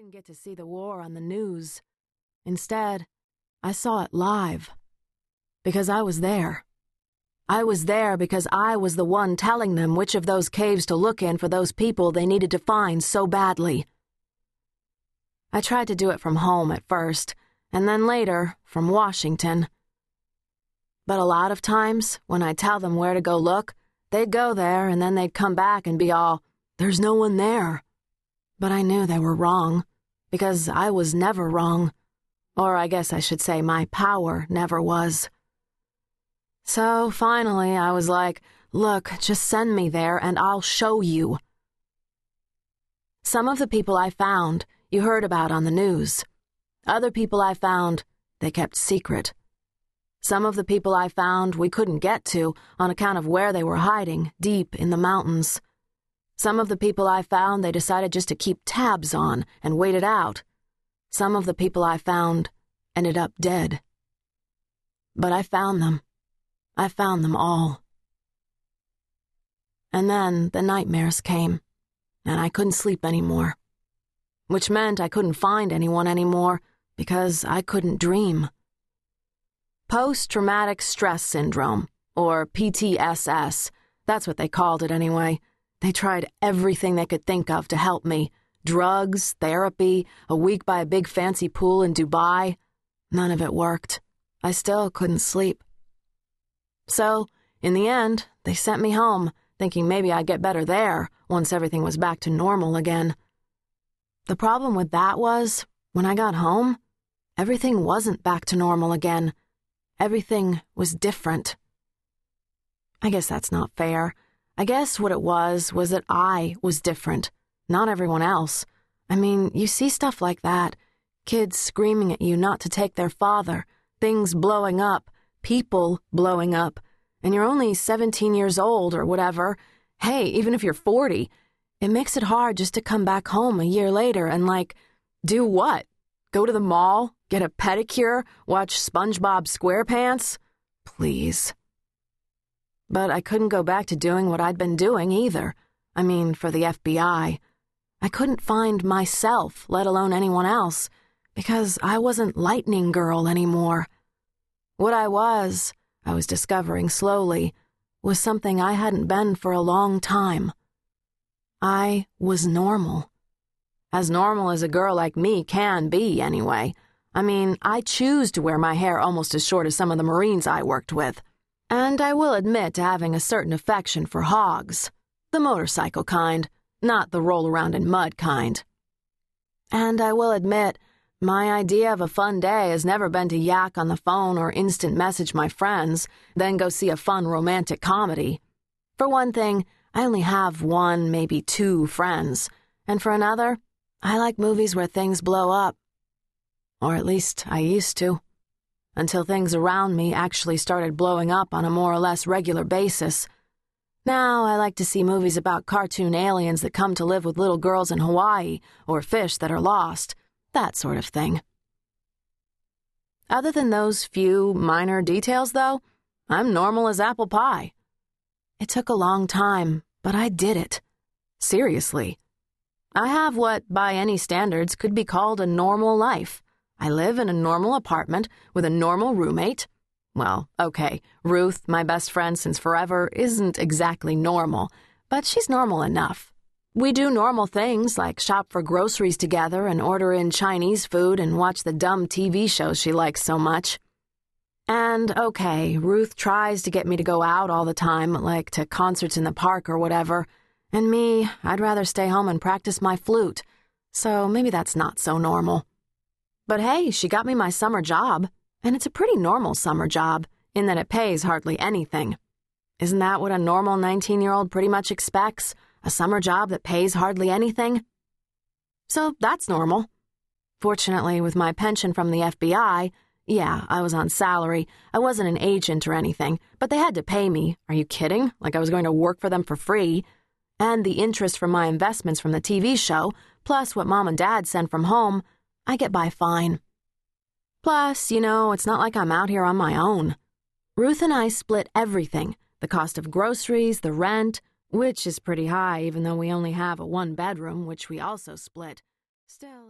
didn't get to see the war on the news. Instead, I saw it live. Because I was there. I was there because I was the one telling them which of those caves to look in for those people they needed to find so badly. I tried to do it from home at first, and then later from Washington. But a lot of times, when I'd tell them where to go look, they'd go there and then they'd come back and be all, There's no one there. But I knew they were wrong, because I was never wrong. Or I guess I should say my power never was. So finally, I was like, Look, just send me there and I'll show you. Some of the people I found you heard about on the news. Other people I found, they kept secret. Some of the people I found we couldn't get to on account of where they were hiding, deep in the mountains. Some of the people I found they decided just to keep tabs on and wait it out. Some of the people I found ended up dead. But I found them. I found them all. And then the nightmares came, and I couldn't sleep anymore. Which meant I couldn't find anyone anymore because I couldn't dream. Post traumatic stress syndrome, or PTSS, that's what they called it anyway. They tried everything they could think of to help me drugs, therapy, a week by a big fancy pool in Dubai. None of it worked. I still couldn't sleep. So, in the end, they sent me home, thinking maybe I'd get better there once everything was back to normal again. The problem with that was, when I got home, everything wasn't back to normal again. Everything was different. I guess that's not fair. I guess what it was was that I was different, not everyone else. I mean, you see stuff like that kids screaming at you not to take their father, things blowing up, people blowing up, and you're only 17 years old or whatever. Hey, even if you're 40, it makes it hard just to come back home a year later and, like, do what? Go to the mall? Get a pedicure? Watch SpongeBob SquarePants? Please. But I couldn't go back to doing what I'd been doing either. I mean, for the FBI. I couldn't find myself, let alone anyone else, because I wasn't Lightning Girl anymore. What I was, I was discovering slowly, was something I hadn't been for a long time. I was normal. As normal as a girl like me can be, anyway. I mean, I choose to wear my hair almost as short as some of the Marines I worked with. And I will admit to having a certain affection for hogs. The motorcycle kind, not the roll around in mud kind. And I will admit, my idea of a fun day has never been to yak on the phone or instant message my friends, then go see a fun romantic comedy. For one thing, I only have one, maybe two friends. And for another, I like movies where things blow up. Or at least I used to until things around me actually started blowing up on a more or less regular basis. Now I like to see movies about cartoon aliens that come to live with little girls in Hawaii or fish that are lost, that sort of thing. Other than those few minor details, though, I'm normal as apple pie. It took a long time, but I did it. Seriously. I have what, by any standards, could be called a normal life. I live in a normal apartment with a normal roommate. Well, okay, Ruth, my best friend since forever, isn't exactly normal, but she's normal enough. We do normal things like shop for groceries together and order in Chinese food and watch the dumb TV shows she likes so much. And okay, Ruth tries to get me to go out all the time, like to concerts in the park or whatever. And me, I'd rather stay home and practice my flute. So maybe that's not so normal. But hey, she got me my summer job, and it's a pretty normal summer job in that it pays hardly anything. Isn't that what a normal 19 year old pretty much expects? A summer job that pays hardly anything? So that's normal. Fortunately, with my pension from the FBI, yeah, I was on salary. I wasn't an agent or anything, but they had to pay me. Are you kidding? Like I was going to work for them for free. And the interest from my investments from the TV show, plus what mom and dad sent from home, I get by fine. Plus, you know, it's not like I'm out here on my own. Ruth and I split everything the cost of groceries, the rent, which is pretty high even though we only have a one bedroom, which we also split. Still,